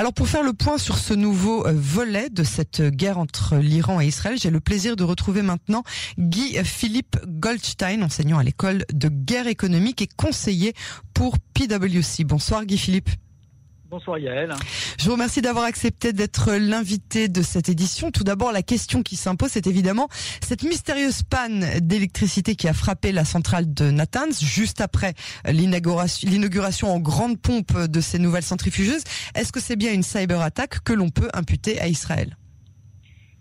Alors pour faire le point sur ce nouveau euh, volet de cette guerre entre l'Iran et Israël, j'ai le plaisir de retrouver maintenant Guy Philippe Goldstein, enseignant à l'école de guerre économique et conseiller pour PwC. Bonsoir Guy Philippe. Bonsoir Yael. Je vous remercie d'avoir accepté d'être l'invité de cette édition. Tout d'abord, la question qui s'impose, c'est évidemment cette mystérieuse panne d'électricité qui a frappé la centrale de Natanz juste après l'inauguration en grande pompe de ces nouvelles centrifugeuses. Est-ce que c'est bien une cyber-attaque que l'on peut imputer à Israël?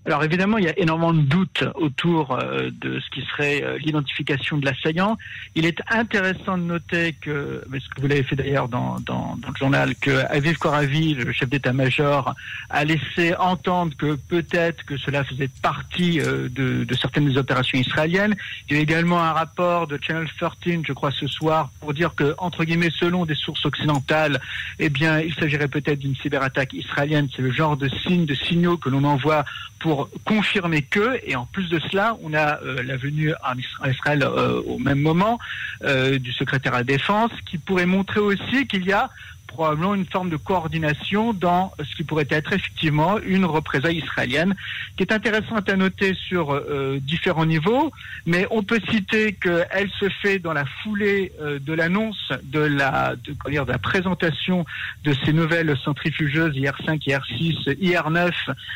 Alors évidemment, il y a énormément de doutes autour euh, de ce qui serait euh, l'identification de l'assaillant. Il est intéressant de noter que, ce que vous l'avez fait d'ailleurs dans, le journal, que Aviv Koravi, le chef d'état-major, a laissé entendre que peut-être que cela faisait partie euh, de, certaines des opérations israéliennes. Il y a également un rapport de Channel 13, je crois, ce soir, pour dire que, entre guillemets, selon des sources occidentales, eh bien, il s'agirait peut-être d'une cyberattaque israélienne. C'est le genre de signe, de signaux que l'on envoie pour confirmer que, et en plus de cela, on a euh, la venue en Israël euh, au même moment euh, du secrétaire à la défense qui pourrait montrer aussi qu'il y a probablement une forme de coordination dans ce qui pourrait être effectivement une représailles israélienne, qui est intéressante à noter sur euh, différents niveaux, mais on peut citer qu'elle se fait dans la foulée euh, de l'annonce de la, de, dire, de la présentation de ces nouvelles centrifugeuses IR5, IR6, IR9,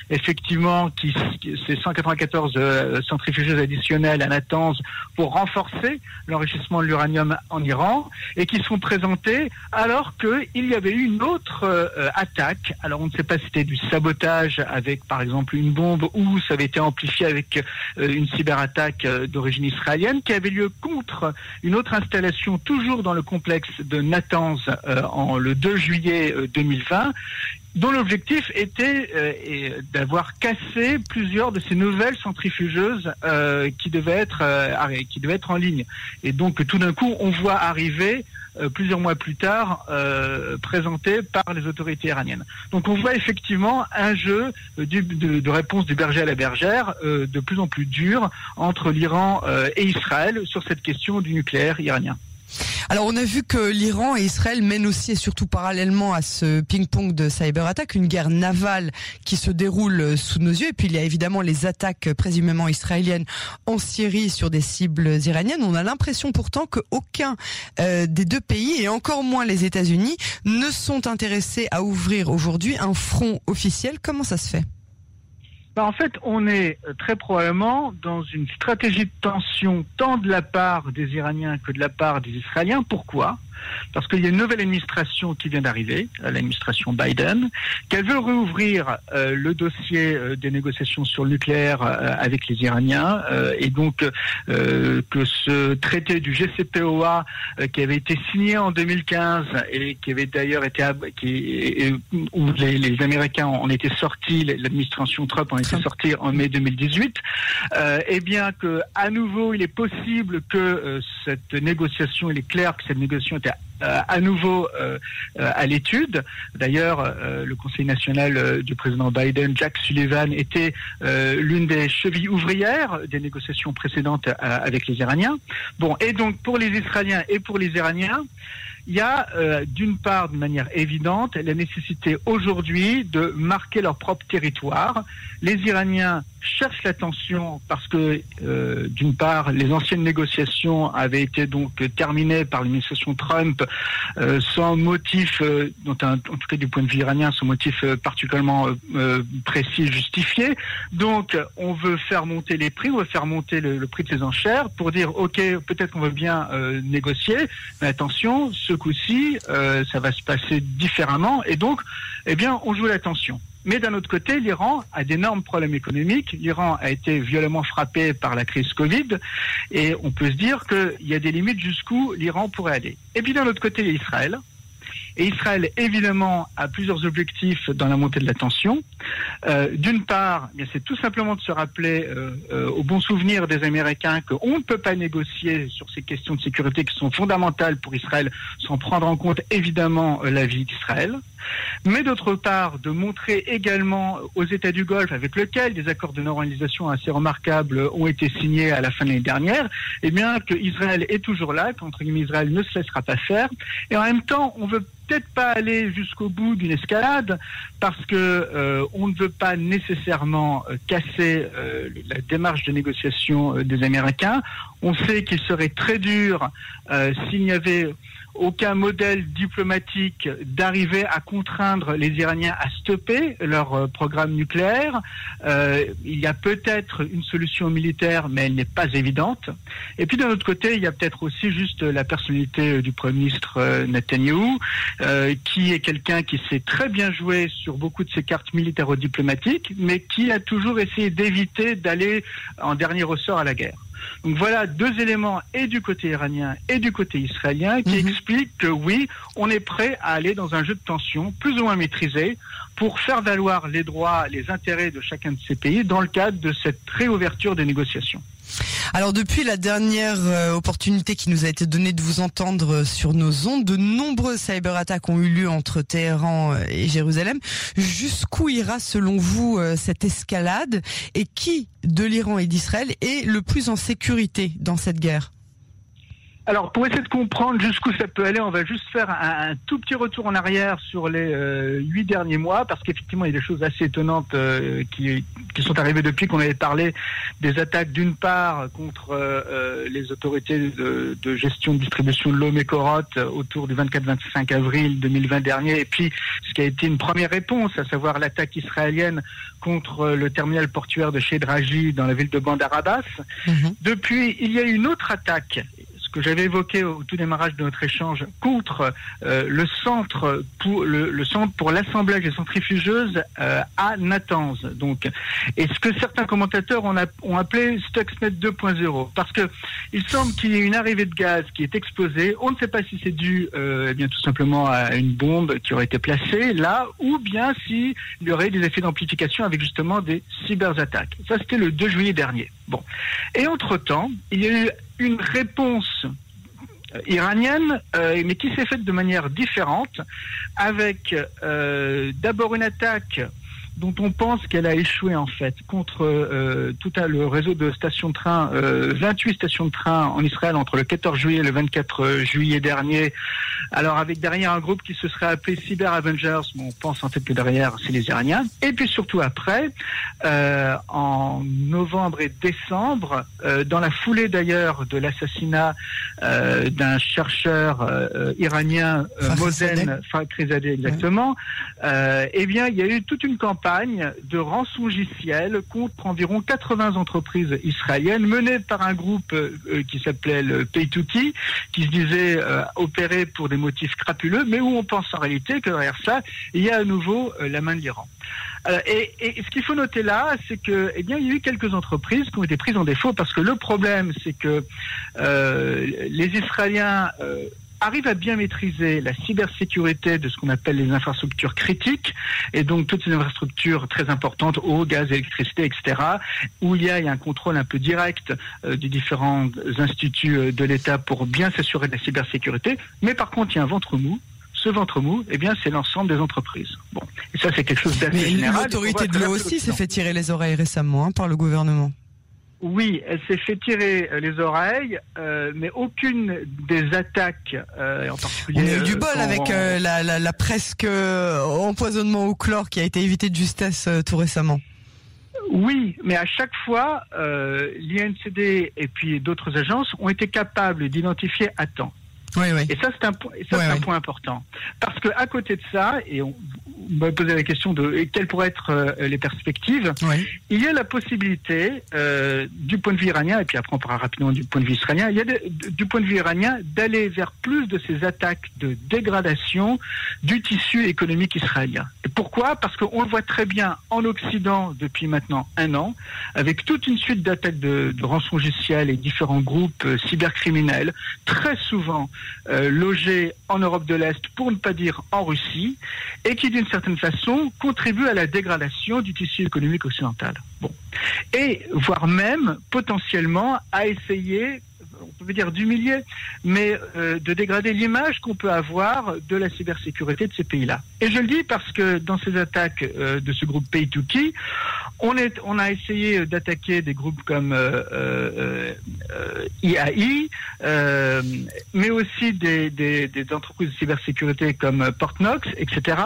effectivement, qui, c'est 194 euh, centrifugeuses additionnelles à Natanz pour renforcer l'enrichissement de l'uranium en Iran, et qui sont présentées alors qu'il il y avait eu une autre euh, attaque. Alors on ne sait pas si c'était du sabotage avec par exemple une bombe ou ça avait été amplifié avec euh, une cyberattaque euh, d'origine israélienne qui avait lieu contre une autre installation toujours dans le complexe de Natanz en le 2 juillet 2020 dont l'objectif était d'avoir cassé plusieurs de ces nouvelles centrifugeuses qui devaient être qui devaient être en ligne. Et donc tout d'un coup, on voit arriver euh, plusieurs mois plus tard euh, présenté par les autorités iraniennes. Donc on voit effectivement un jeu euh, de, réponse du berger à la bergère euh, de plus en plus dur entre l'Iran et Israël sur cette question du nucléaire iranien. Alors on a vu que l'Iran et Israël mènent aussi et surtout parallèlement à ce ping-pong de cyberattaque une guerre navale qui se déroule sous nos yeux. Et puis il y a évidemment les attaques présumément israéliennes en Syrie sur des cibles iraniennes. On a l'impression pourtant qu'aucun euh, des deux pays, et encore moins les États-Unis, ne sont intéressés à ouvrir aujourd'hui un front officiel. Comment ça se fait? Bah, en fait, on est euh, très probablement dans une stratégie de tension tant de la part des Iraniens que de la part des Israéliens. Pourquoi? Parce qu'il y a une nouvelle administration qui vient d'arriver, euh, l'administration Biden, qu'elle veut rouvrir euh, le dossier euh, des négociations sur le nucléaire avec les Iraniens, et donc que ce traité du GCPOA qui avait été signé en 2015 et qui avait d'ailleurs été qui, où les, les, Américains en étaient sortis, l'administration Trump en était sortie en mai 2018, eh bien que à nouveau il est possible que cette négociation, il est clair que cette négociation était euh, à nouveau euh, euh, à l'étude. D'ailleurs, le Conseil national du président Biden, Jack Sullivan, était l'une des chevilles ouvrières des négociations précédentes avec les Iraniens. Bon, et donc pour les Israéliens et pour les Iraniens, il y a d'une part, de manière évidente, la nécessité aujourd'hui de marquer leur propre territoire. Les Iraniens cherche l'attention parce que, euh, d'une part, les anciennes négociations avaient été donc terminées par l'administration Trump euh, sans motif, euh, en tout cas du point de vue iranien, sans motif particulièrement précis justifié. Donc, on veut faire monter les prix, on veut faire monter le, le prix de ces enchères pour dire, OK, peut-être qu'on veut bien négocier, mais attention, ce coup-ci, ça va se passer différemment. Et donc, eh bien, on joue l'attention. Mais d'un autre côté, l'Iran a d'énormes problèmes économiques. L'Iran a été violemment frappé par la crise Covid et on peut se dire qu'il y a des limites jusqu'où l'Iran pourrait aller. Et puis d'un autre côté, il Israël. Et Israël, évidemment, a plusieurs objectifs dans la montée de la tension. Euh, D'une part, eh c'est tout simplement de se rappeler euh, euh, au bon souvenir des Américains qu'on ne peut pas négocier sur ces questions de sécurité qui sont fondamentales pour Israël sans prendre en compte évidemment la vie d'Israël mais d'autre part de montrer également aux États du Golfe, avec lesquels des accords de normalisation assez remarquables ont été signés à la fin de l'année dernière, eh bien que Israël est toujours là, qu'entre guillemets Israël ne se laissera pas faire, et en même temps on veut peut-être pas aller jusqu'au bout d'une escalade parce que euh, on ne veut pas nécessairement euh, casser euh, la démarche de négociation des Américains. On sait qu'il serait très dur s'il n'y avait aucun modèle diplomatique d'arriver à contraindre les Iraniens à stopper leur euh, programme nucléaire. Euh, il y a peut-être une solution militaire, mais elle n'est pas évidente. Et puis d'un autre côté, il y a peut-être aussi juste la personnalité du Premier ministre euh, Netanyahou, qui est quelqu'un qui sait très bien jouer sur beaucoup de ses cartes militaro-diplomatiques, mais qui a toujours essayé d'éviter d'aller en dernier ressort à la guerre. Donc voilà deux éléments et du côté iranien et du côté israélien qui mhm. expliquent que oui, on est prêt à aller dans un jeu de tension plus ou moins maîtrisé pour faire valoir les droits, les intérêts de chacun de ces pays dans le cadre de cette réouverture des négociations. Alors depuis la dernière euh, opportunité qui nous a été donnée de vous entendre euh, sur nos ondes, de nombreuses cyberattaques ont eu lieu entre Téhéran euh, et Jérusalem. Jusqu'où ira selon vous cette escalade? Et qui de l'Iran et d'Israël est le plus en sécurité dans cette guerre? Alors, pour essayer de comprendre jusqu'où ça peut aller, on va juste faire un, tout petit retour en arrière sur les euh, huit derniers mois, parce qu'effectivement, il y a des choses assez étonnantes euh, qui, qui, sont arrivées depuis qu'on avait parlé des attaques, d'une part, contre euh, les autorités de, de, gestion de distribution de l'eau Mécorote autour du 24-25 avril 2020 dernier, et puis ce qui a été une première réponse, à savoir l'attaque israélienne contre le terminal portuaire de Chedragi dans la ville de Bandar Abbas. Mm-hmm. Depuis, il y a une autre attaque que j'avais évoqué au tout démarrage de notre échange contre euh, le centre pour le, centre pour l'assemblage des centrifugeuses euh, à Natanz. Donc, et ce que certains commentateurs ont, appelé Stuxnet 2.0, parce que il semble qu'il y ait une arrivée de gaz qui est explosée. On ne sait pas si c'est dû, euh, eh bien tout simplement à une bombe qui aurait été placée là, ou bien s'il y aurait des effets d'amplification avec justement des cyberattaques. Ça, c'était le 2 juillet dernier. Bon. Et entre-temps, il y a eu une réponse iranienne, euh, mais qui s'est faite de manière différente, avec euh, d'abord une attaque dont on pense qu'elle a échoué en fait contre euh, tout le réseau de stations de train, euh, 28 stations de train en Israël entre le 14 juillet et le 24 juillet dernier. Alors avec derrière un groupe qui se serait appelé Cyber Avengers, mais on pense en fait que derrière c'est les Iraniens. Et puis surtout après, euh, en novembre et décembre, euh, dans la foulée d'ailleurs de l'assassinat euh, d'un chercheur euh, iranien, Mosen Fakhrizadeh exactement, eh bien il y a eu toute une campagne de rançongiciel contre environ 80 entreprises israéliennes menées par un groupe euh, qui s'appelait le Pay2Key, qui se disait euh, opérer pour des motifs crapuleux, mais où on pense en réalité que derrière ça, il y a à nouveau euh, la main de l'Iran. Et, et, ce qu'il faut noter là, c'est que, eh bien, il y a eu quelques entreprises qui ont été prises en défaut parce que le problème, c'est que les Israéliens arrive à bien maîtriser la cybersécurité de ce qu'on appelle les infrastructures critiques, et donc toutes ces infrastructures très importantes, eau, gaz, électricité, etc., où il y a, un contrôle un peu direct euh, des différents instituts euh, de l'État pour bien s'assurer de la cybersécurité. Mais par contre, il y a un ventre mou ce ventre mou, eh bien, c'est l'ensemble des entreprises. Bon, et ça, c'est quelque chose d'assez général. L'autorité de l'eau aussi s'est fait tirer les oreilles récemment hein, par le gouvernement. Oui, elle s'est fait tirer euh, les oreilles, euh, mais aucune des attaques, euh, en particulier. On a eu du bol avec la, la, presque empoisonnement au chlore qui a été évité de justesse tout récemment. Oui, mais à chaque fois, l'INCD et puis d'autres agences ont été capables d'identifier à temps. Oui, oui. Et ça, c'est un, un point important. Parce que à côté de ça, et on, m'a posé la question de quelles pourraient être euh, les perspectives. Il y a la possibilité, euh, du point de vue iranien, et puis après on parlera rapidement du point de vue israélien, il y a du point de vue iranien d'aller vers plus de ces attaques de dégradation du tissu économique israélien. Et pourquoi? Parce qu'on le voit très bien en Occident depuis maintenant un an, avec toute une suite d'attaques de, de rançongiciels et différents groupes euh, cybercriminels, très souvent euh, logés en Europe de l'Est, pour ne pas dire en Russie, et qui d'une certaine façon contribue à la dégradation du tissu économique occidental. Bon. Et voire même potentiellement à essayer on peut dire d'humilier, mais euh, de dégrader l'image qu'on peut avoir de la cybersécurité de ces pays-là. Et je le dis parce que dans ces attaques euh, de ce groupe Pay2Key, On, a essayé d'attaquer des groupes comme euh, euh, IAI, mais aussi des, entreprises de cybersécurité comme Portnox, etc.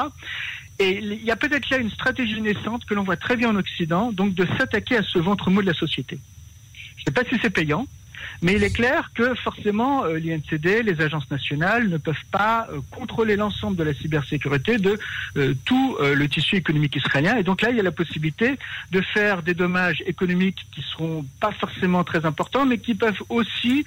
Et il y a peut-être là une stratégie naissante que l'on voit très bien en Occident, donc de s'attaquer à ce ventre mou de la société. Je ne sais pas si c'est payant, mais il est clair que forcément, euh, l'INCD, les agences nationales ne peuvent pas euh, contrôler l'ensemble de la cybersécurité de euh, tout le tissu économique israélien. Et donc là, il y a la possibilité de faire des dommages économiques qui seront pas forcément très importants, mais qui peuvent aussi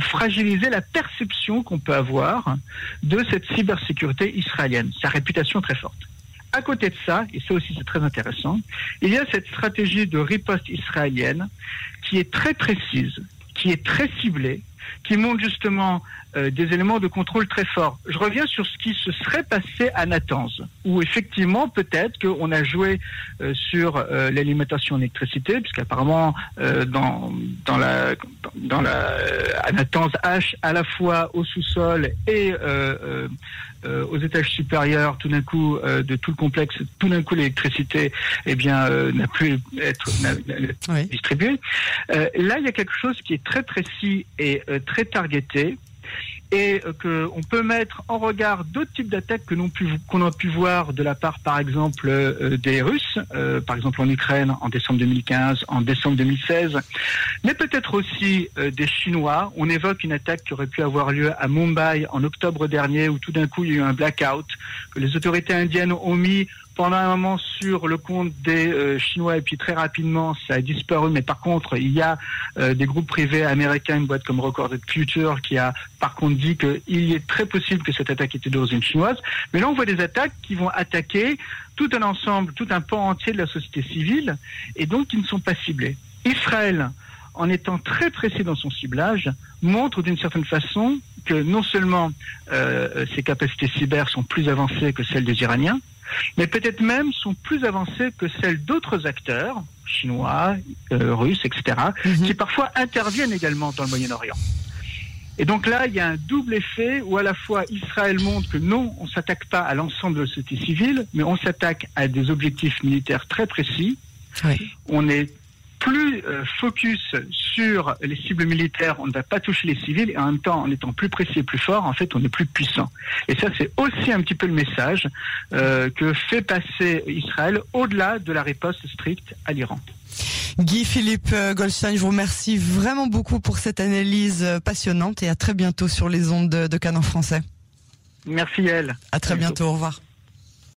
fragiliser la perception qu'on peut avoir de cette cybersécurité israélienne, sa réputation très forte. À côté de ça, et ça aussi c'est très intéressant, il y a cette stratégie de riposte israélienne qui est très précise, qui est très ciblé, qui montre justement euh, des éléments de contrôle très forts. Je reviens sur ce qui se serait passé à Natanz, où effectivement peut-être qu'on a joué euh, sur euh, l'alimentation en électricité, puisqu'apparemment dans, dans la dans la à Natanz H à la fois au sous-sol et aux étages supérieurs, tout d'un coup de tout le complexe, tout d'un coup l'électricité eh bien n'a plus être distribuée. là, il y a quelque chose qui est très précis et très targeté et qu'on peut mettre en regard d'autres types d'attaques que qu'on a pu voir de la part, par exemple, euh, des Russes, euh, par exemple en Ukraine en décembre 2015, en décembre 2016, mais peut-être aussi euh, des Chinois. On évoque une attaque qui aurait pu avoir lieu à Mumbai en octobre dernier, où tout d'un coup il y a eu un blackout, que les autorités indiennes ont mis pendant un moment sur le compte des euh, Chinois et puis très rapidement ça a disparu. Mais par contre, il y a euh, des groupes privés américains, une boîte comme Recorded Future, qui a par contre dit qu'il est très possible que cette attaque était d'origine chinoise. Mais là, on voit des attaques qui vont attaquer tout un ensemble, tout un pan entier de la société civile et donc qui ne sont pas ciblés. Israël, en étant très précis dans son ciblage, montre d'une certaine façon que non seulement euh, ses capacités cyber sont plus avancées que celles des Iraniens, mais peut-être même sont plus avancées que celles d'autres acteurs, chinois, euh, russes, etc., mhm. qui parfois interviennent également dans le Moyen-Orient. Et donc là, il y a un double effet où à la fois Israël montre que non, on s'attaque pas à l'ensemble de la société civile, mais on s'attaque à des objectifs militaires très précis. On est plus euh, focus sur les cibles militaires, on ne va pas toucher les civils, et en même temps, en étant plus précis et plus fort, en fait, on est plus puissant. Et ça, c'est aussi un petit peu le message euh, que fait passer Israël au-delà de la riposte stricte à l'Iran. Guy Philippe euh, Goldstein, je vous remercie vraiment beaucoup pour cette analyse passionnante et à très bientôt sur les ondes de, Canon français. Merci elle. À très bientôt. au revoir.